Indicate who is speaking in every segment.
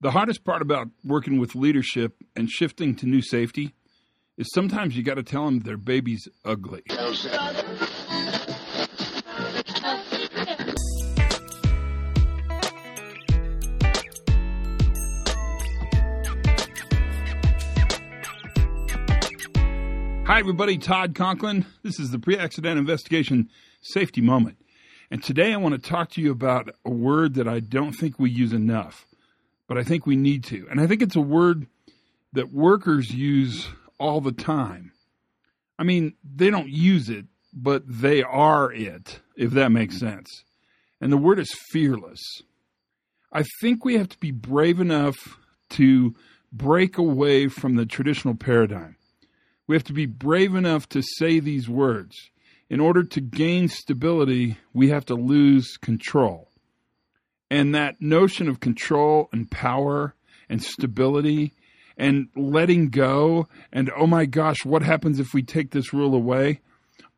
Speaker 1: The hardest part about working with leadership and shifting to new safety is sometimes you got to tell them their baby's ugly. Hi, everybody. Todd Conklin. This is the pre accident investigation safety moment. And today I want to talk to you about a word that I don't think we use enough, but I think we need to. And I think it's a word that workers use all the time. I mean, they don't use it, but they are it, if that makes mm-hmm. sense. And the word is fearless. I think we have to be brave enough to break away from the traditional paradigm. We have to be brave enough to say these words. In order to gain stability, we have to lose control. And that notion of control and power and stability and letting go and oh my gosh, what happens if we take this rule away?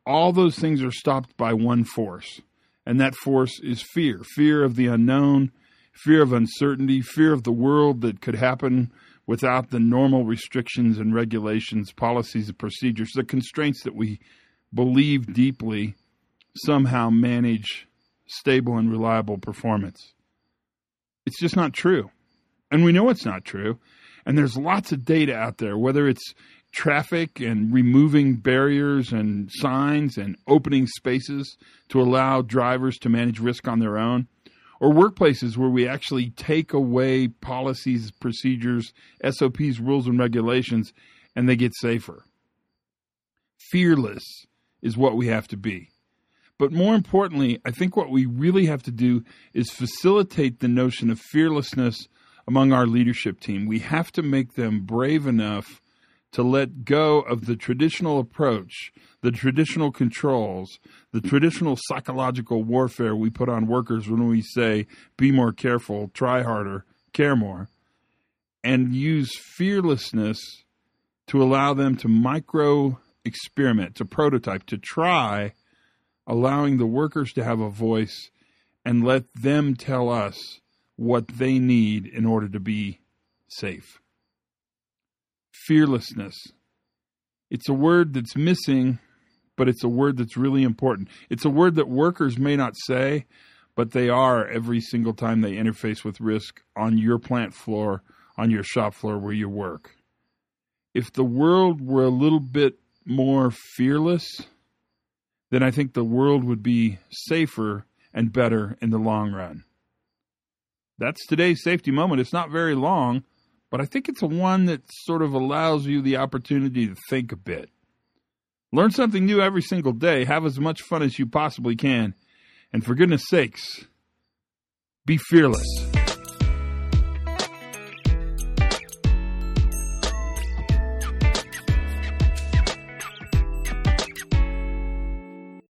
Speaker 1: All those things are stopped by one force. And that force is fear fear of the unknown, fear of uncertainty, fear of the world that could happen without the normal restrictions and regulations, policies, and procedures, the constraints that we believe deeply somehow manage stable and reliable performance. It's just not true. And we know it's not true. And there's lots of data out there, whether it's traffic and removing barriers and signs and opening spaces to allow drivers to manage risk on their own or workplaces where we actually take away policies, procedures, SOPs, rules, and regulations, and they get safer. Fearless is what we have to be. But more importantly, I think what we really have to do is facilitate the notion of fearlessness among our leadership team. We have to make them brave enough to let go of the traditional approach, the traditional controls, the traditional psychological warfare we put on workers when we say, be more careful, try harder, care more, and use fearlessness to allow them to micro experiment, to prototype, to try, allowing the workers to have a voice and let them tell us what they need in order to be safe fearlessness. It's a word that's missing, but it's a word that's really important. It's a word that workers may not say, but they are every single time they interface with risk on your plant floor, on your shop floor where you work. If the world were a little bit more fearless, then I think the world would be safer and better in the long run. That's today's safety moment. It's not very long, but I think it's a one that sort of allows you the opportunity to think a bit. Learn something new every single day. Have as much fun as you possibly can. And for goodness sakes, be fearless.